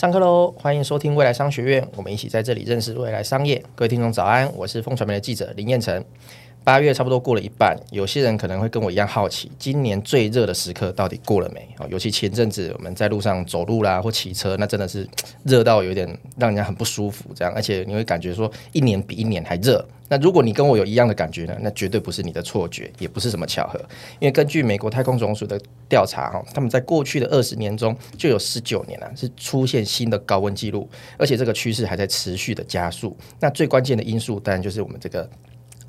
上课喽！欢迎收听未来商学院，我们一起在这里认识未来商业。各位听众早安，我是风传媒的记者林彦辰。八月差不多过了一半，有些人可能会跟我一样好奇，今年最热的时刻到底过了没？哦，尤其前阵子我们在路上走路啦或骑车，那真的是 热到有点让人家很不舒服。这样，而且你会感觉说一年比一年还热。那如果你跟我有一样的感觉呢？那绝对不是你的错觉，也不是什么巧合。因为根据美国太空总署的调查，哈，他们在过去的二十年中就有十九年啊是出现新的高温记录，而且这个趋势还在持续的加速。那最关键的因素当然就是我们这个。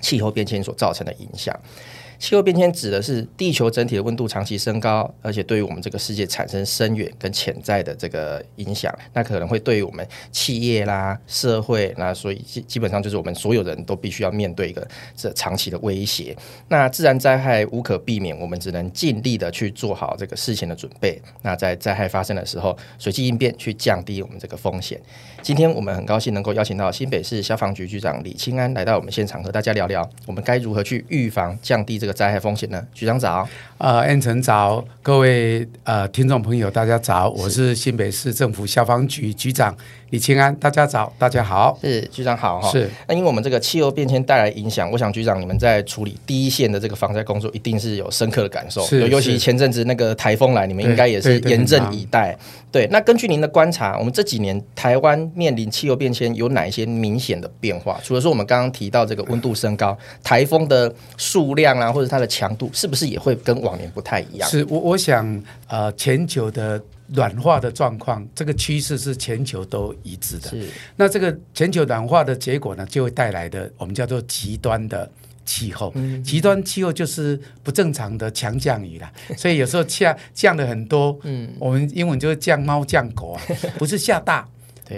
气候变迁所造成的影响。气候变迁指的是地球整体的温度长期升高，而且对于我们这个世界产生深远跟潜在的这个影响，那可能会对于我们企业啦、社会，那所以基基本上就是我们所有人都必须要面对一个这长期的威胁。那自然灾害无可避免，我们只能尽力的去做好这个事前的准备。那在灾害发生的时候，随机应变，去降低我们这个风险。今天我们很高兴能够邀请到新北市消防局局长李清安来到我们现场，和大家聊聊我们该如何去预防、降低这个。灾害风险呢？局长早，呃，安晨早，各位呃听众朋友，大家早，我是新北市政府消防局局长。李清安，大家早，大家好，是局长好哈。是，那因为我们这个气候变迁带来影响，我想局长你们在处理第一线的这个防灾工作，一定是有深刻的感受。是，尤其前阵子那个台风来，你们应该也是严阵以待。对，那根据您的观察，我们这几年台湾面临气候变迁有哪一些明显的变化？除了说我们刚刚提到这个温度升高，台风的数量啊，或者它的强度，是不是也会跟往年不太一样？是我我想，呃，全球的。暖化的状况，这个趋势是全球都一致的。是，那这个全球暖化的结果呢，就会带来的我们叫做极端的气候。嗯，极端气候就是不正常的强降雨啦，所以有时候下降的很多。嗯，我们英文就是降猫降狗啊，不是下大，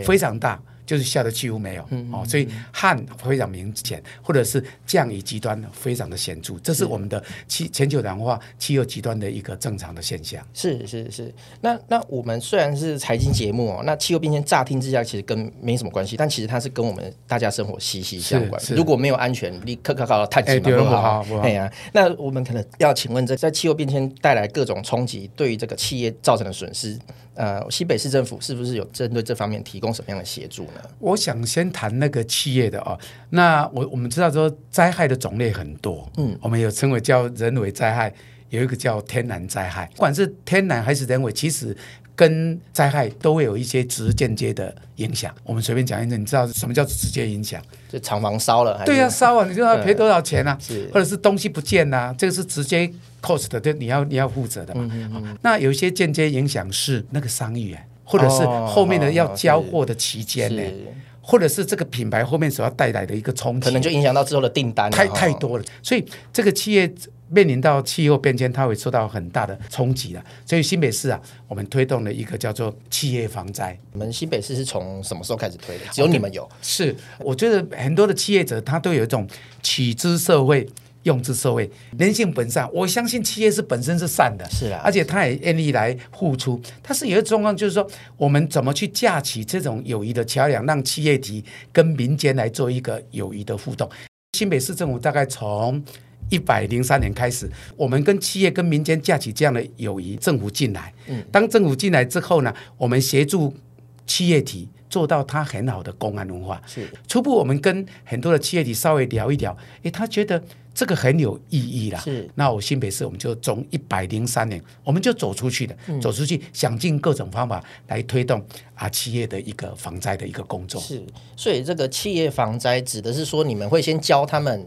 非常大。就是下的几乎没有哦，所以旱非常明显，或者是降雨极端非常的显著，这是我们的气全球暖化气候极端的一个正常的现象。是是是，那那我们虽然是财经节目哦，那气候变迁乍听之下其实跟没什么关系，但其实它是跟我们大家生活息息相关。如果没有安全，你可可靠碳基嘛不好。对呀，那我们可能要请问，在在气候变迁带来各种冲击，对于这个企业造成的损失，呃，西北市政府是不是有针对这方面提供什么样的协助呢？我想先谈那个企业的哦。那我我们知道说灾害的种类很多，嗯，我们有称为叫人为灾害，有一个叫天然灾害。不管是天然还是人为，其实跟灾害都会有一些直间接的影响。我们随便讲一讲，你知道什么叫直接影响？就厂房烧了，对呀，烧啊，你就要赔多少钱啊？是，或者是东西不见呐、啊，这个是直接 cost 的，你要你要负责的嘛。嗯嗯嗯。那有一些间接影响是那个商誉啊。或者是后面的要交货的期间呢，或者是这个品牌后面所要带来的一个冲击，可能就影响到之后的订单，太太多了。所以这个企业面临到气候变迁，它会受到很大的冲击了。所以新北市啊，我们推动了一个叫做企业防灾。我们新北市是从什么时候开始推的？只有你们有？是，我觉得很多的企业者他都有一种取之社会。用之社会，人性本善。我相信企业是本身是善的，是啊，而且他也愿意来付出。但是有一个状况，就是说，我们怎么去架起这种友谊的桥梁，让企业体跟民间来做一个友谊的互动？新北市政府大概从一百零三年开始，我们跟企业跟民间架起这样的友谊，政府进来。嗯，当政府进来之后呢，我们协助企业体做到他很好的公安文化。是初步，我们跟很多的企业体稍微聊一聊，诶，他觉得。这个很有意义啦。是，那我新北市我们就从一百零三年，我们就走出去的，嗯、走出去，想尽各种方法来推动啊企业的一个防灾的一个工作。是，所以这个企业防灾指的是说，你们会先教他们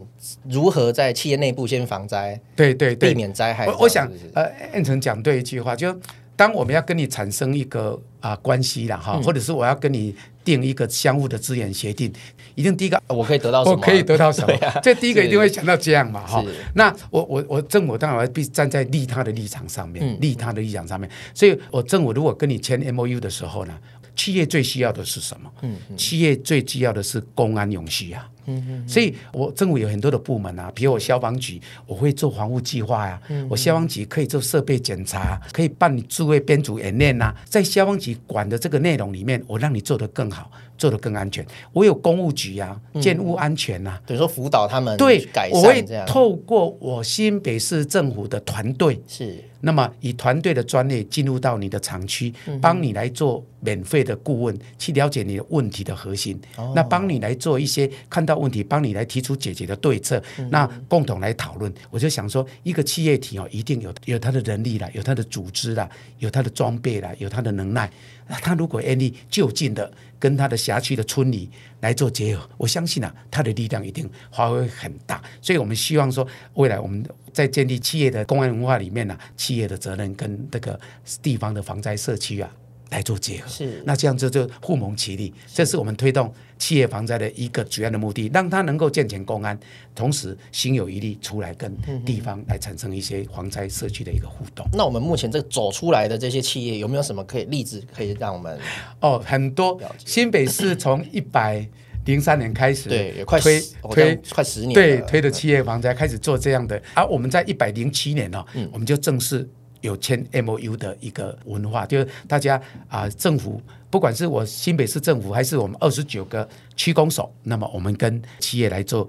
如何在企业内部先防灾，对对对，避免灾害。我我想，呃，燕成讲对一句话，就当我们要跟你产生一个啊关系了哈，嗯、或者是我要跟你。定一个相互的资源协定，一定第一个我可以得到什么？我可以得到什么？这第一个一定会想到这样嘛，哈。那我我我政府当然要必站在利他的立场上面，利他的立场上面。所以我政府如果跟你签 MOU 的时候呢，企业最需要的是什么？企业最需要的是公安永续啊。嗯嗯，所以我政府有很多的部门啊，比如我消防局，我会做防护计划呀。我消防局可以做设备检查，可以办理驻卫编组演练呐。在消防局管的这个内容里面，我让你做得更好，做得更安全。我有公务局啊，建物安全呐、啊，等于说辅导他们对改善我会透过我新北市政府的团队，是。那么以团队的专业进入到你的厂区，帮你来做免费的顾问，去了解你的问题的核心，哦。那帮你来做一些看到问题，帮你来提出解决的对策，那共同来讨论。我就想说，一个企业体哦，一定有有它的人力啦，有它的组织啦，有它的装备啦，有它的能耐。他如果愿意就近的跟他的辖区的村里来做结合，我相信啊，他的力量一定发挥很大。所以我们希望说，未来我们在建立企业的公安文化里面呢、企业的责任跟这个地方的防灾社区啊。来做结合，是那这样子就互蒙其利，这是我们推动企业防灾的一个主要的目的，让它能够健全公安，同时心有余力出来跟地方来产生一些防灾社区的一个互动。那我们目前这个走出来的这些企业，有没有什么可以例子可以让我们？哦，很多。新北市从一百零三年开始，对，也快推推快十年，对，推的企业防灾开始做这样的。而、啊、我们在一百零七年呢、哦，嗯、我们就正式。有签 MOU 的一个文化，就是大家啊、政府不管是我新北市政府，还是我们二十九个区公所，那么我们跟企业来做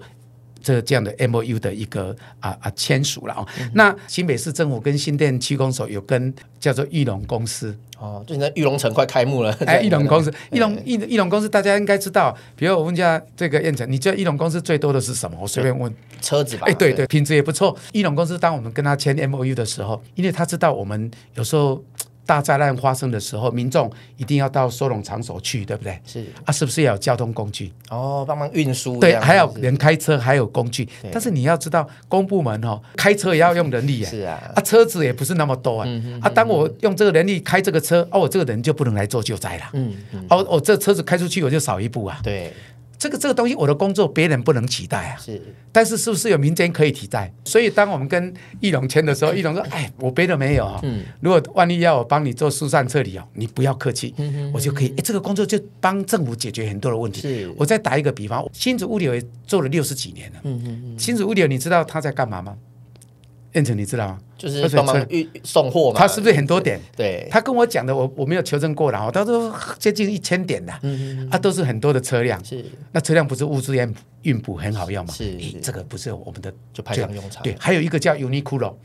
这这样的 MOU 的一个啊啊签署了哦。嗯、那新北市政府跟新店区公所有跟叫做裕隆公司。哦，就那裕隆城快开幕了。哎，裕隆公司，裕隆裕裕隆公司，大家应该知道。比如我问一下这个燕城，你知道裕隆公司最多的是什么？我随便问。车子吧。哎，对对，品质也不错。裕隆公司，当我们跟他签 MOU 的时候，因为他知道我们有时候。大灾难发生的时候，民众一定要到收容场所去，对不对？是啊，是不是要有交通工具？哦，帮忙运输。对，还有人开车，还有工具。但是你要知道，公部门哦，开车也要用人力啊。是啊，啊，车子也不是那么多啊。啊，当我用这个人力开这个车，哦，我这个人就不能来做救灾了。嗯嗯。哦，我这车子开出去，我就少一步啊。对。这个这个东西，我的工作别人不能取代啊。是，但是是不是有民间可以替代？所以当我们跟易龙签的时候，易龙说：“哎，我别的没有啊。嗯，如果万一要我帮你做疏散撤离哦，你不要客气，嗯、我就可以。哎，这个工作就帮政府解决很多的问题。是，我再打一个比方，新竹物流也做了六十几年了。嗯哼哼新竹物流，你知道他在干嘛吗？彦丞，你知道吗？就是帮忙运送货嘛。他是不是很多点？对。他跟我讲的，我我没有求证过了哦。他说接近一千点的，嗯嗯，啊，都是很多的车辆。是。那车辆不是物资运运补很好要吗？是。这个不是我们的，就派上用场。对，还有一个叫 Uniqlo，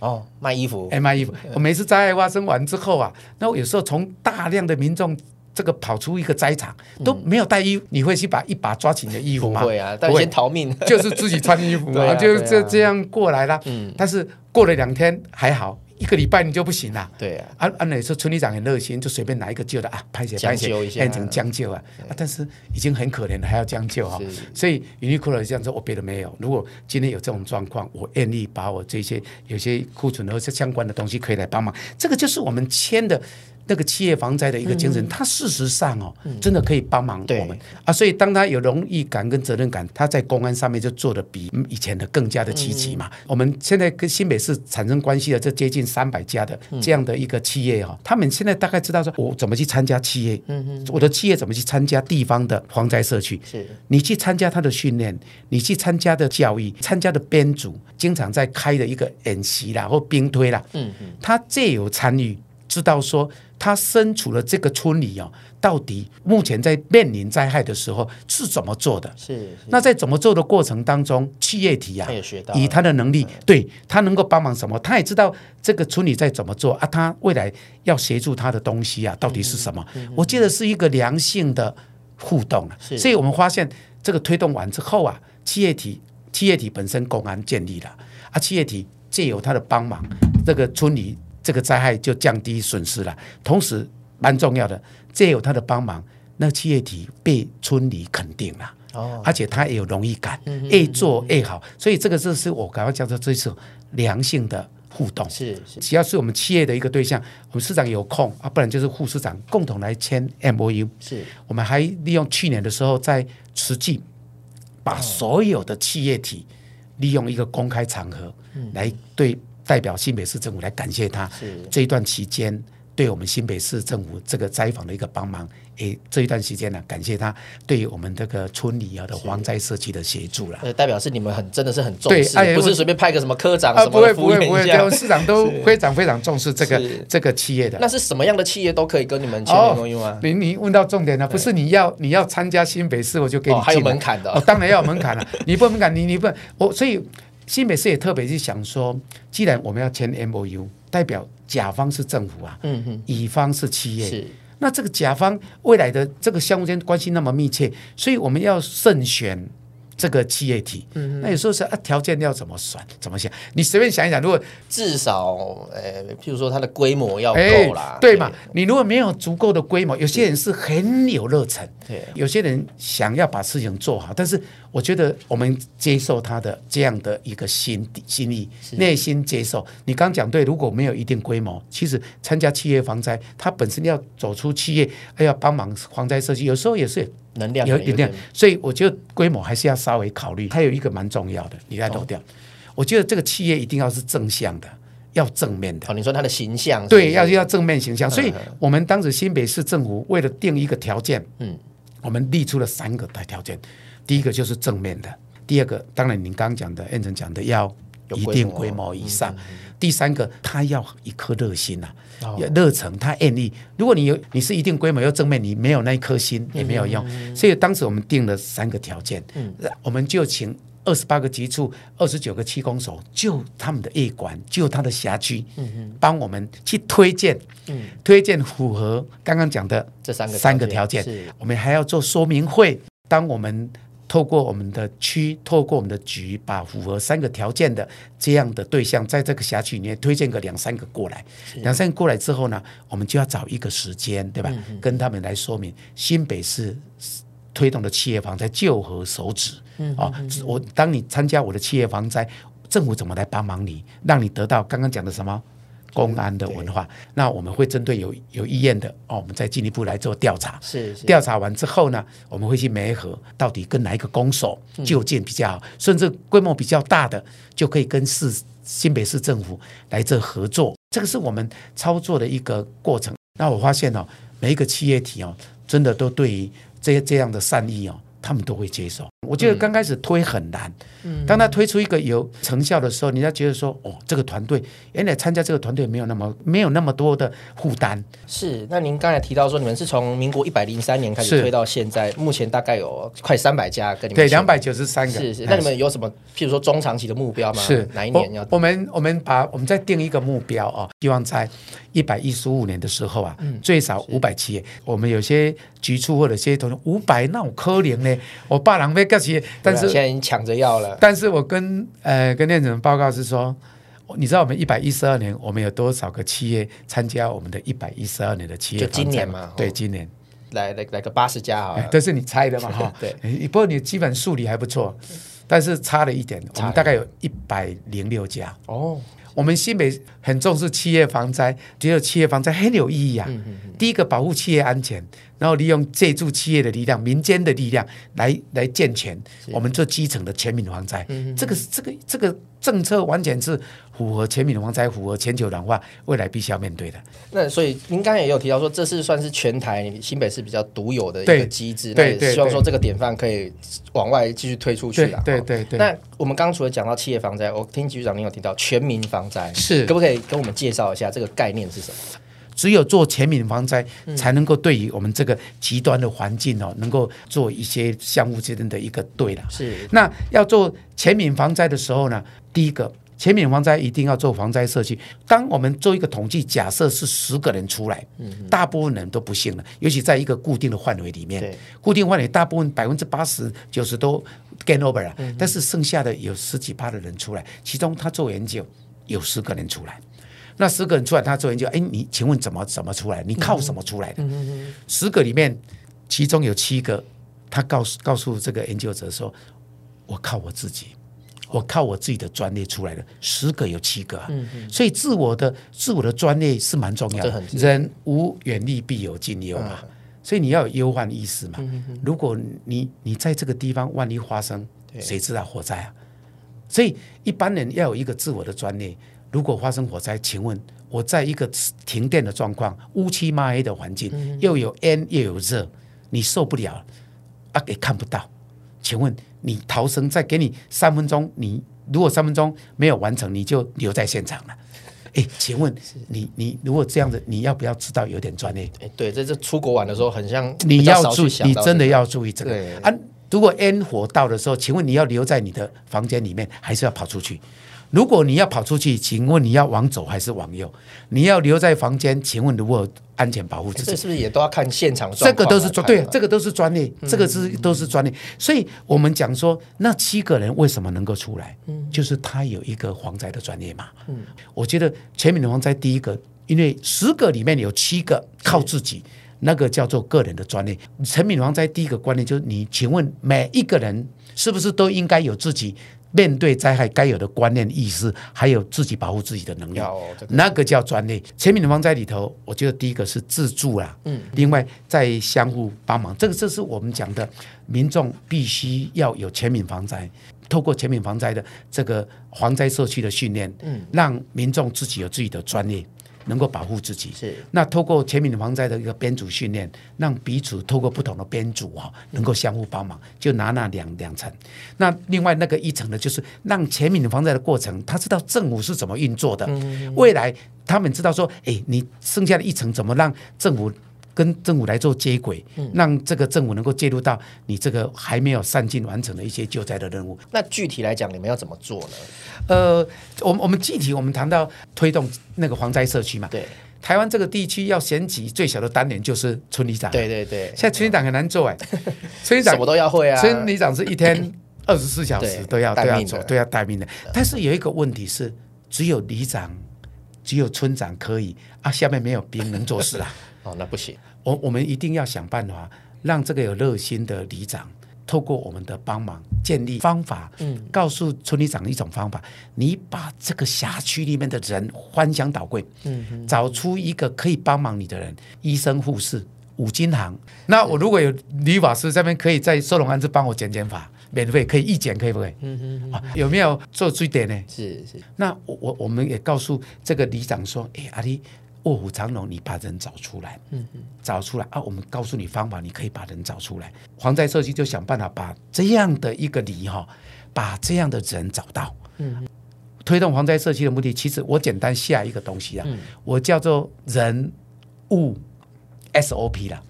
哦，卖衣服。哎，卖衣服。我每次灾害发生完之后啊，那我有时候从大量的民众。这个跑出一个灾场都没有带衣服，你会去把一把抓紧的衣服吗？不会啊，但先逃命，就是自己穿衣服嘛，就这这样过来啦。嗯，但是过了两天还好，一个礼拜你就不行了。对啊，按按理说村里长很热心，就随便拿一个旧的啊，拍起来，拍起来，变成将就啊。但是已经很可怜了，还要将就哈。所以 Uniqlo 这样说，我别的没有。如果今天有这种状况，我愿意把我这些有些库存和相关的东西可以来帮忙。这个就是我们签的。那个企业防灾的一个精神，他、嗯、事实上哦，嗯、真的可以帮忙我们。啊。所以当他有荣誉感跟责任感，他在公安上面就做得比以前的更加的积极嘛。嗯、我们现在跟新北市产生关系的这接近三百家的这样的一个企业哈、他们现在大概知道说，我怎么去参加企业，嗯嗯，我的企业怎么去参加地方的防灾社区，是。你去参加他的训练，你去参加的教育，参加的编组，经常在开的一个演习啦或兵推啦，嗯嗯，他最有参与。知道说他身处的这个村里哦，到底目前在面临灾害的时候是怎么做的？是，是那在怎么做的过程当中，企业体啊，他也学到以他的能力，嗯、对他能够帮忙什么？他也知道这个村里在怎么做啊，他未来要协助他的东西啊，到底是什么？嗯嗯、我记得是一个良性的互动是，所以我们发现这个推动完之后啊，企业体企业体本身公安建立了啊，企业体借由他的帮忙，这个村里。这个灾害就降低损失了，同时蛮重要的，借有他的帮忙，那企业体被村里肯定了，哦，而且他也有荣誉感，越做越好，所以这个就是我刚刚讲的这是良性的互动，是，是。只要是我们企业的一个对象，我们市长有空啊，不然就是副市长共同来签 MOU，是。我们还利用去年的时候在慈济把所有的企业体利用一个公开场合来对。代表新北市政府来感谢他，这一段期间对我们新北市政府这个灾防的一个帮忙。诶，这一段时间呢，感谢他对于我们这个村里啊的防灾社区的协助了。呃，代表是你们很真的是很重视，对，不是随便派个什么科长啊，什么不会不会不会，这市长都非常非常重视这个这个企业的。那是什么样的企业都可以跟你们签联盟吗？你你问到重点了，不是你要你要参加新北市，我就给你进。还有门槛的，哦，当然要有门槛了。你不门槛，你你不我，所以新北市也特别去想说，既然我们要签 MOU，代表甲方是政府啊，嗯哼，乙方是企业是。那这个甲方未来的这个相互间关系那么密切，所以我们要慎选。这个企业体，嗯、那有时候是啊，条件要怎么算，怎么想？你随便想一想，如果至少，呃，譬如说它的规模要够啦，对嘛？你如果没有足够的规模，有些人是很有热忱，对，有些人想要把事情做好，但是我觉得我们接受他的这样的一个心心意，内心接受。你刚讲对，如果没有一定规模，其实参加企业防灾，他本身要走出企业，还要帮忙防灾设计，有时候也是。能量有一点，所以我觉得规模还是要稍微考虑。还有一个蛮重要的，你再漏掉。哦、我觉得这个企业一定要是正向的，要正面的。哦，你说他的形象对，要要正面形象。所以我们当时新北市政府为了定一个条件，嗯，我们立出了三个大条件。第一个就是正面的，第二个当然您刚刚讲的燕城讲的要一定规模以上，第三个他要一颗热心呐、啊。热诚，他愿意。如果你有，你是一定规模又正面，你没有那一颗心也没有用。嗯、所以当时我们定了三个条件，嗯、我们就请二十八个局处、二十九个区公所，就他们的业管，就他的辖区，嗯嗯，帮我们去推荐，嗯，推荐符合刚刚讲的这三个三个条件。我们还要做说明会，当我们。透过我们的区，透过我们的局，把符合三个条件的这样的对象，在这个辖区里面推荐个两三个过来，两三个过来之后呢，我们就要找一个时间，对吧？嗯嗯跟他们来说明新北市推动的企业防灾就何手指？嗯，哦，我当你参加我的企业防灾，政府怎么来帮忙你，让你得到刚刚讲的什么？公安的文化，那我们会针对有有意愿的哦，我们再进一步来做调查。是，是调查完之后呢，我们会去媒合，到底跟哪一个公所就近比较好，嗯、甚至规模比较大的，就可以跟市新北市政府来这合作。这个是我们操作的一个过程。那我发现哦，每一个企业体哦，真的都对于这些这样的善意哦。他们都会接受。我觉得刚开始推很难，嗯，当他推出一个有成效的时候，人家觉得说，哦，这个团队原来参加这个团队没有那么没有那么多的负担。是。那您刚才提到说，你们是从民国一百零三年开始推到现在，目前大概有快三百家跟你们对两百九十三个。是是。那你们有什么，譬如说中长期的目标吗？是哪一年要？我们我们把我们再定一个目标啊，希望在一百一十五年的时候啊，最少五百企业。我们有些局处或者些同学五百那我可怜呢。我爸郎被告起，但是现在已经抢着要了。但是我跟呃跟念总报告是说，你知道我们一百一十二年我们有多少个企业参加我们的一百一十二年的企业？就今年嘛？对，今年来来来个八十家啊！都是你猜的嘛？哈，对。不过你基本数理还不错，但是差了一点，我们大概有一百零六家哦。我们新北很重视企业防灾，觉得企业防灾很有意义啊。嗯、第一个保护企业安全，然后利用借助企业的力量、民间的力量来来健全我们做基层的全民防灾。嗯、这个这个这个政策完全是符合全民防灾、符合全球暖化未来必须要面对的。那所以您刚才也有提到说，这是算是全台新北市比较独有的一个机制。对，那也希望说这个典范可以往外继续推出去啊。对对对。那我们刚刚除了讲到企业防灾，我听局长您有提到全民防灾，是可不可以跟我们介绍一下这个概念是什么？只有做全民防灾，才能够对于我们这个极端的环境哦，能够做一些相互之间的一个对了。是。那要做全民防灾的时候呢，第一个全民防灾一定要做防灾社区。当我们做一个统计，假设是十个人出来，大部分人都不幸了，尤其在一个固定的范围里面，固定范围大部分百分之八十九十都 gain over 了，但是剩下的有十几趴的人出来，其中他做研究有十个人出来。那十个人出来，他做研究，哎，你请问怎么怎么出来？你靠什么出来的？十个里面，其中有七个，他告诉告诉这个研究者说，我靠我自己，我靠我自己的专业出来的。十个有七个，嗯、哼所以自我的自我的专业是蛮重要的。人无远虑，必有近忧嘛，嗯、所以你要有忧患意识嘛。嗯、如果你你在这个地方万一发生，谁知道火灾啊？所以一般人要有一个自我的专业。如果发生火灾，请问我在一个停电的状况、乌漆嘛黑的环境，又有烟又有热，你受不了啊，也看不到。请问你逃生，再给你三分钟，你如果三分钟没有完成，你就留在现场了。哎，请问你你如果这样子，你要不要知道有点专业？哎，对，这是出国玩的时候很像，你要注意，你真的要注意这个啊。如果烟火到的时候，请问你要留在你的房间里面，还是要跑出去？如果你要跑出去，请问你要往左还是往右？你要留在房间，请问如何安全保护自己，这是不是也都要看现场？这个都是专对，这个都是专利，这个是都是专利。所以我们讲说，那七个人为什么能够出来？嗯，就是他有一个防灾的专业嘛。嗯，我觉得全民的防灾第一个，因为十个里面有七个靠自己，那个叫做个人的专利。全民防灾第一个观念就是，你请问每一个人是不是都应该有自己？面对灾害该有的观念意识，还有自己保护自己的能力，那个叫专业。全民的防灾里头，我觉得第一个是自助啦，嗯，另外在相互帮忙，这个这是我们讲的，民众必须要有全民防灾，透过全民防灾的这个防灾社区的训练，嗯，让民众自己有自己的专业。能够保护自己是那透过全民防灾的一个编组训练，让彼此透过不同的编组哈，能够相互帮忙，就拿那两两层。那另外那个一层呢，就是让全民防灾的过程，他知道政府是怎么运作的。未来他们知道说，哎，你剩下的一层怎么让政府。跟政府来做接轨，让这个政府能够介入到你这个还没有善尽完成的一些救灾的任务。那具体来讲，你们要怎么做呢？呃，我们我们具体我们谈到推动那个防灾社区嘛。对，台湾这个地区要选举最小的单元就是村里长。对对对，现在村里长很难做哎，村里长什么都要会啊。村里长是一天 二十四小时都要都要做，都要待命的。但是有一个问题是，只有里长、只有村长可以啊，下面没有兵能做事啊。哦，那不行。我我们一定要想办法，让这个有热心的里长，透过我们的帮忙，建立方法，嗯，告诉村里长一种方法，你把这个辖区里面的人翻箱倒柜，嗯哼，找出一个可以帮忙你的人，医生、护士、五金行。那我如果有理发师这边，可以在收容安置帮我剪剪发，免费可以一剪，可以不可以？嗯哼，啊，有没有做最点呢？是是。那我我我们也告诉这个里长说，哎，阿里。卧虎藏龙，你把人找出来，嗯嗯，找出来啊！我们告诉你方法，你可以把人找出来。防灾社区就想办法把这样的一个里哈，把这样的人找到。嗯，推动防灾社区的目的，其实我简单下一个东西啊，嗯、我叫做人物 SOP 啦。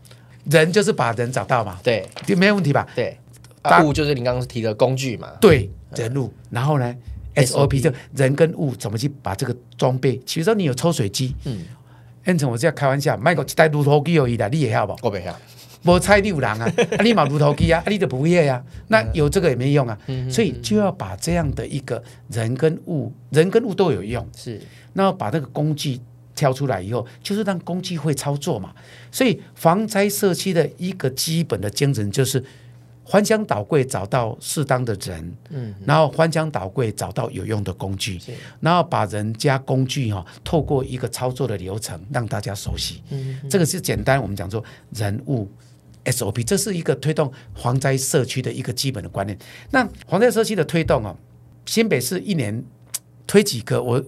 人就是把人找到嘛，对，没有问题吧？对，啊、物就是你刚刚提的工具嘛，对，人物，然后呢，SOP 就人跟物怎么去把这个装备，比如说你有抽水机，嗯。变成我这样开玩笑，买个一台骆驼机而已啦，你也晓不？我不晓。无猜你有人啊，啊你买骆驼机啊，啊你就不会呀，那有这个也没用啊。所以就要把这样的一个人跟物，人跟物都有用。是，那把这个工具挑出来以后，就是让工具会操作嘛。所以防灾社区的一个基本的精神就是。翻箱倒柜找到适当的人，嗯，然后翻箱倒柜找到有用的工具，然后把人家工具哈，透过一个操作的流程让大家熟悉，嗯，这个是简单我们讲说人物 SOP，这是一个推动防灾社区的一个基本的观念。那防灾社区的推动啊，新北市一年推几个我。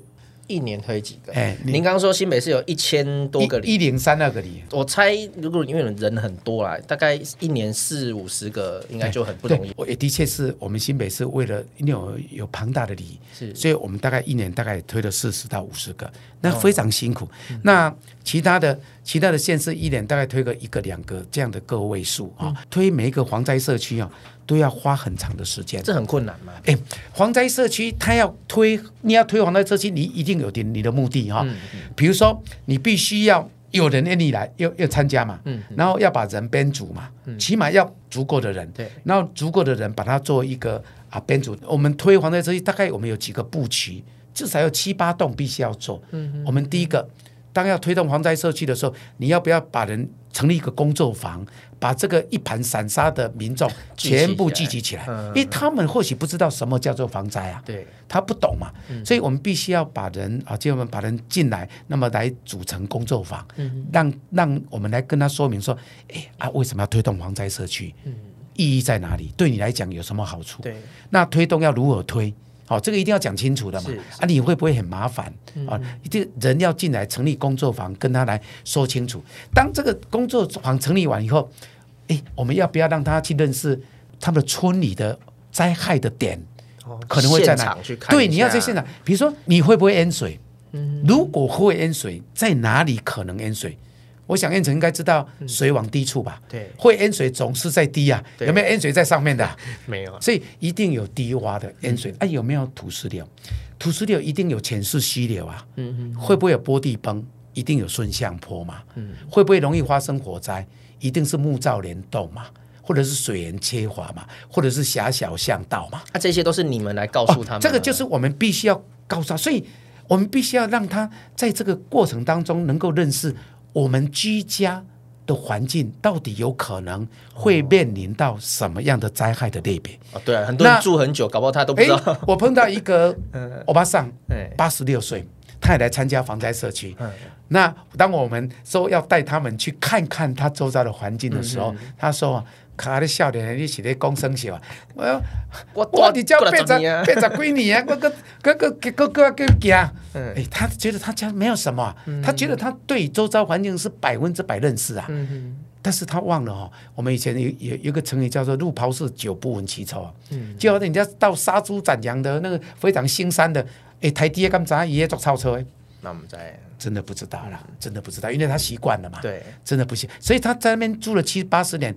一年推几个？哎，您刚刚说新北市有一千多个里，一零三那个里，我猜如果因为人很多啦，大概一年四五十个，应该就很不容易。我也的确是我们新北市为了因为有有庞大的里，是，所以我们大概一年大概推了四十到五十个，那非常辛苦。哦、那其他的其他的县市一年大概推个一个两个这样的个位数啊，嗯、推每一个防灾社区啊。都要花很长的时间，这很困难嘛？哎，防灾社区他要推，你要推防灾社区，你一定有点你的目的哈。嗯嗯、比如说，你必须要有人愿意来，要要参加嘛。嗯。嗯然后要把人编组嘛，嗯、起码要足够的人。对。然后足够的人把它做一个啊编组。我们推防灾社区，大概我们有几个布局，至少有七八栋必须要做。嗯。嗯我们第一个，当要推动防灾社区的时候，你要不要把人成立一个工作坊？把这个一盘散沙的民众全部聚集起来，因为他们或许不知道什么叫做防灾啊，对，他不懂嘛，所以我们必须要把人啊，就我们把人进来，那么来组成工作坊，让让我们来跟他说明说，哎啊，为什么要推动防灾社区？意义在哪里？对你来讲有什么好处？对，那推动要如何推？好，这个一定要讲清楚的嘛。啊，你会不会很麻烦啊？这人要进来成立工作坊，跟他来说清楚。当这个工作坊成立完以后，哎，我们要不要让他去认识他们村里的灾害的点？可能会在哪？对，你要在现场。比如说，你会不会淹水？如果会淹水，在哪里可能淹水？我想燕城应该知道水往低处吧？对，会淹水总是在低啊，有没有淹水在上面的？没有，所以一定有低洼的淹水。哎，有没有土石流？土石流一定有浅势溪流啊。嗯，会不会有坡地崩？一定有顺向坡嘛。嗯，会不会容易发生火灾？一定是木造连栋嘛，或者是水源缺乏嘛，或者是狭小巷道嘛。那这些都是你们来告诉他们。这个就是我们必须要告诉他，所以我们必须要让他在这个过程当中能够认识。我们居家的环境到底有可能会面临到什么样的灾害的类别？哦，对啊，很多人住很久，搞不好他都不知道。我碰到一个 欧巴桑，八十六岁，他也来参加防灾社区。那当我们说要带他们去看看他周遭的环境的时候，他说。卡的笑脸，你是咧讲生笑啊？我我我的家八十八十几年啊，我个个个个个个家，哎，他觉得他家没有什么，他觉得他对周遭环境是百分之百认识啊。但是他忘了哦，我们以前有有有个成语叫做“路跑是久不闻其臭”啊。就好像人家到杀猪斩羊的那个非常腥膻的，哎，台底下干啥也做超车？那我们在真的不知道了，真的不知道，因为他习惯了嘛。对，真的不行，所以他在那边住了七八十年。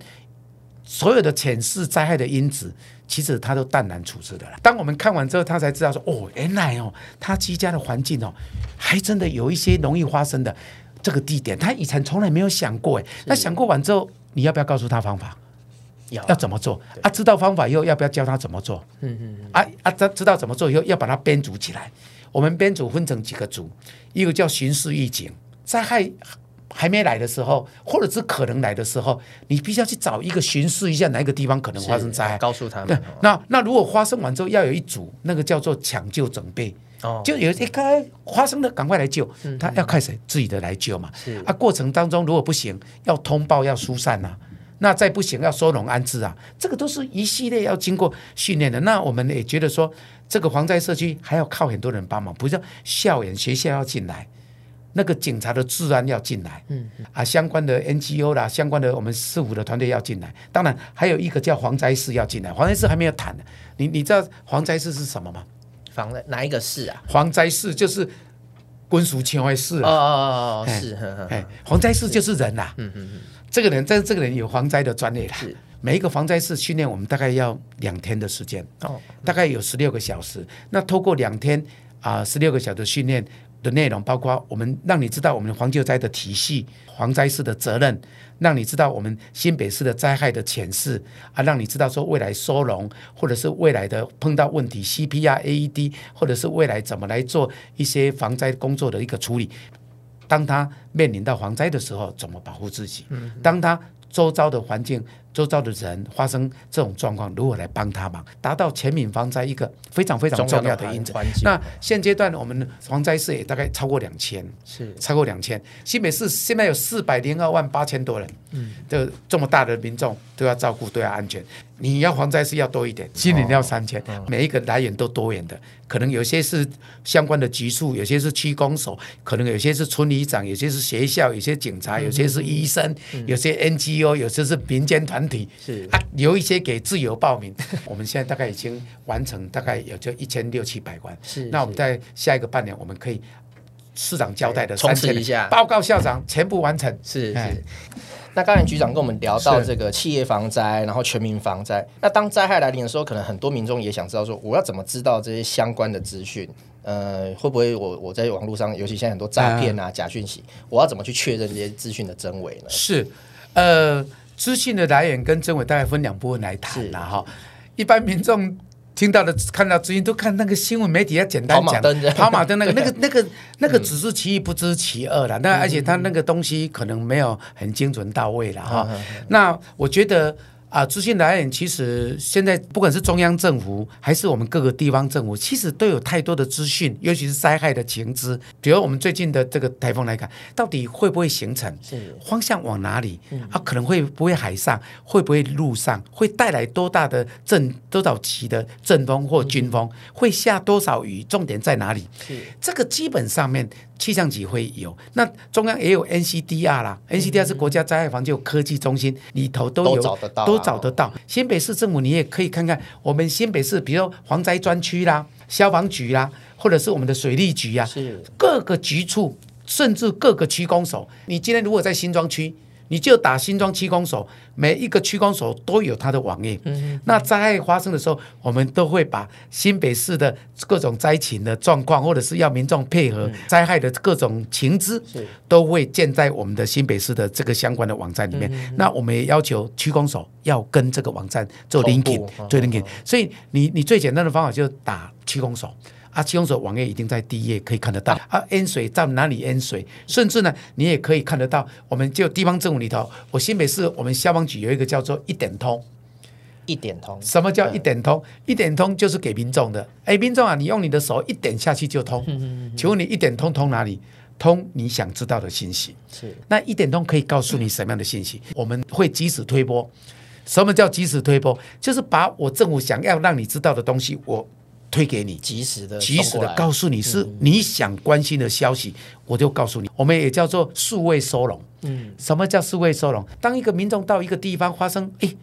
所有的潜势灾害的因子，其实他都淡然处置的了。当我们看完之后，他才知道说：“哦，原来哦，他居家的环境哦，还真的有一些容易发生的这个地点，他以前从来没有想过。哎，那想过完之后，你要不要告诉他方法？要要怎么做？啊，知道方法以后，要不要教他怎么做？嗯嗯嗯。啊啊，知知道怎么做以后，要把它编组起来。我们编组分成几个组，一个叫巡视预警灾害。还没来的时候，或者是可能来的时候，你必须要去找一个巡视一下哪一个地方可能发生灾害，告诉他们。对，那那如果发生完之后，要有一组那个叫做抢救准备，哦，就有一该发生的赶快来救，嗯、他要开始自己的来救嘛。是啊，过程当中如果不行，要通报要疏散呐、啊，那再不行要收容安置啊，这个都是一系列要经过训练的。那我们也觉得说，这个防灾社区还要靠很多人帮忙，不是校园学校要进来。那个警察的治安要进来，嗯，啊，相关的 NGO 啦，相关的我们市府的团队要进来，当然还有一个叫防灾士要进来，防灾士还没有谈呢。你你知道防灾士是什么吗？防的哪一个市啊？防灾市就是军属前卫士哦哦哦哦，是，哎，防灾士就是人呐，嗯嗯嗯，这个人，但是这个人有防灾的专业啦，是，每一个防灾室训练我们大概要两天的时间，哦，大概有十六个小时，那透过两天啊十六个小时训练。的内容包括我们让你知道我们防救灾的体系、防灾士的责任，让你知道我们新北市的灾害的潜势啊，让你知道说未来收容或者是未来的碰到问题 CPR、AED，或者是未来怎么来做一些防灾工作的一个处理。当他面临到蝗灾的时候，怎么保护自己？当他周遭的环境。周遭的人发生这种状况，如何来帮他忙，达到全民防灾一个非常非常重要的因子。那现阶段我们的防灾士也大概超过两千，是超过两千。新北市现在有四百零二万八千多人，嗯，这这么大的民众都要照顾，都要安全。你要防灾是要多一点，今年要三千，每一个来源都多元的，可能有些是相关的局处，有些是区公所，可能有些是村里长，有些是学校，有些警察，有些是医生，有些 NGO，有些是民间团。是啊，留一些给自由报名。我们现在大概已经完成，大概也就一千六七百关。是，那我们在下一个半年，我们可以市长交代的三千一下，报告校长全部完成。是是。是那刚才局长跟我们聊到这个企业防灾，然后全民防灾。那当灾害来临的时候，可能很多民众也想知道说，我要怎么知道这些相关的资讯？呃，会不会我我在网络上，尤其现在很多诈骗啊、假讯息，我要怎么去确认这些资讯的真伪呢？是，呃。资讯的来源跟真伪大概分两部分来谈了哈。一般民众听到的、看到资讯都看那个新闻媒体，要简单讲，跑马灯，跑马灯那个、那个、那个、那个只是其一不知其二了。那而且他那个东西可能没有很精准到位了哈。那我觉得啊，资讯来源其实现在不管是中央政府还是我们各个地方政府，其实都有太多的资讯，尤其是灾害的情资。比如我们最近的这个台风来看，到底会不会形成？是方向往哪里？啊，可能会不会海上？会不会陆上？会带来多大的阵多少级的阵风或军风？会下多少雨？重点在哪里？是这个基本上面。气象局会有，那中央也有 NCDR 啦、嗯、，NCDR 是国家灾害防救科技中心里头都有，都找得到。新北市政府你也可以看看，我们新北市，比如说防灾专区啦、消防局啦，或者是我们的水利局啊，是各个局处，甚至各个区公所。你今天如果在新庄区。你就打新庄区公所，每一个区公所都有它的网页。嗯嗯。那灾害发生的时候，我们都会把新北市的各种灾情的状况，或者是要民众配合灾害的各种情资，都会建在我们的新北市的这个相关的网站里面。那我们也要求区公所要跟这个网站做 linking，做 linking。所以你你最简单的方法就是打区公所。啊，区公所网页已经在第一页可以看得到。啊，淹水在哪里淹水？甚至呢，你也可以看得到。我们就地方政府里头，我新北市我们消防局有一个叫做一点通。一点通，什么叫一点通？一点通就是给民众的。哎，民众啊，你用你的手一点下去就通。请问你一点通通哪里？通你想知道的信息。是。那一点通可以告诉你什么样的信息？我们会及时推播。什么叫及时推播？就是把我政府想要让你知道的东西，我。推给你，及时的、及时的告诉你是你想关心的消息，嗯、我就告诉你。我们也叫做数位收容。嗯，什么叫数位收容？当一个民众到一个地方发生，哎，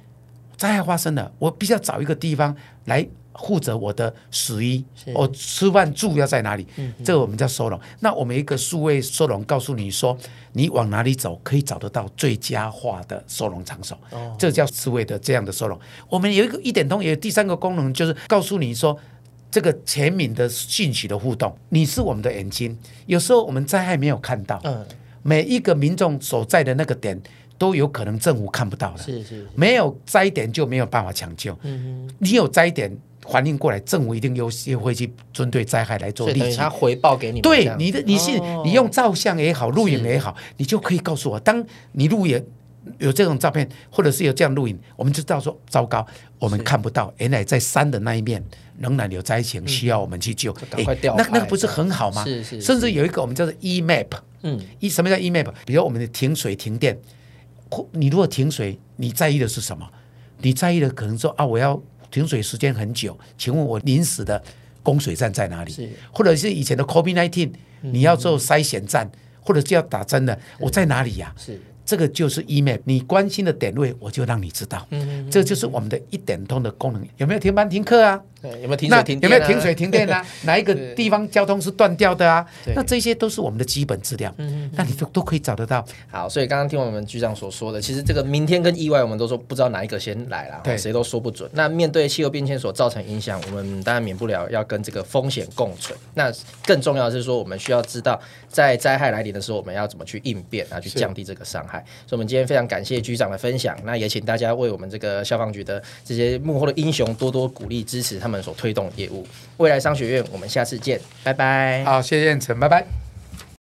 灾害发生了，我必须要找一个地方来负责我的食衣，我吃饭住要在哪里？嗯，这个我们叫收容。那我们一个数位收容，告诉你说，你往哪里走可以找得到最佳化的收容场所。哦，这个叫数位的这样的收容。我们有一个一点通，也有第三个功能，就是告诉你说。这个全民的信息的互动，你是我们的眼睛。有时候我们灾害没有看到，嗯，每一个民众所在的那个点都有可能政府看不到的，是是，是，没有灾点就没有办法抢救。嗯哼，你有灾点反应过来，政府一定优先会去针对灾害来做立即。他回报给你，对你的你是、哦、你用照相也好，录影也好，你就可以告诉我，当你录影有这种照片，或者是有这样录影，我们就知道说糟糕，我们看不到，原来在山的那一面。仍然有灾情需要我们去救，嗯欸、那那个不是很好吗？是是是，甚至有一个我们叫做 E-map，嗯，一什么叫 E-map？比如我们的停水停电，你如果停水，你在意的是什么？你在意的可能说啊，我要停水时间很久，请问我临时的供水站在哪里？是或者是以前的 COVID-19，你要做筛选站，嗯、或者是要打针的，我在哪里呀、啊？是。这个就是 E-map，你关心的点位，我就让你知道。嗯嗯嗯，这就是我们的一点通的功能。有没有停班停课啊？对，有没有停水停电、啊？有没有停水停电啊？哪一个地方交通是断掉的啊？那这些都是我们的基本资料。嗯嗯，那你都都可以找得到。好，所以刚刚听我们局长所说的，其实这个明天跟意外，我们都说不知道哪一个先来了，对，谁都说不准。那面对气候变迁所造成影响，我们当然免不了要跟这个风险共存。那更重要的是说，我们需要知道在灾害来临的时候，我们要怎么去应变啊，去降低这个伤害。所以，我们今天非常感谢局长的分享。那也请大家为我们这个消防局的这些幕后的英雄多多鼓励支持他们们所推动业务。未来商学院，我们下次见，拜拜。好，谢谢彦丞，拜拜。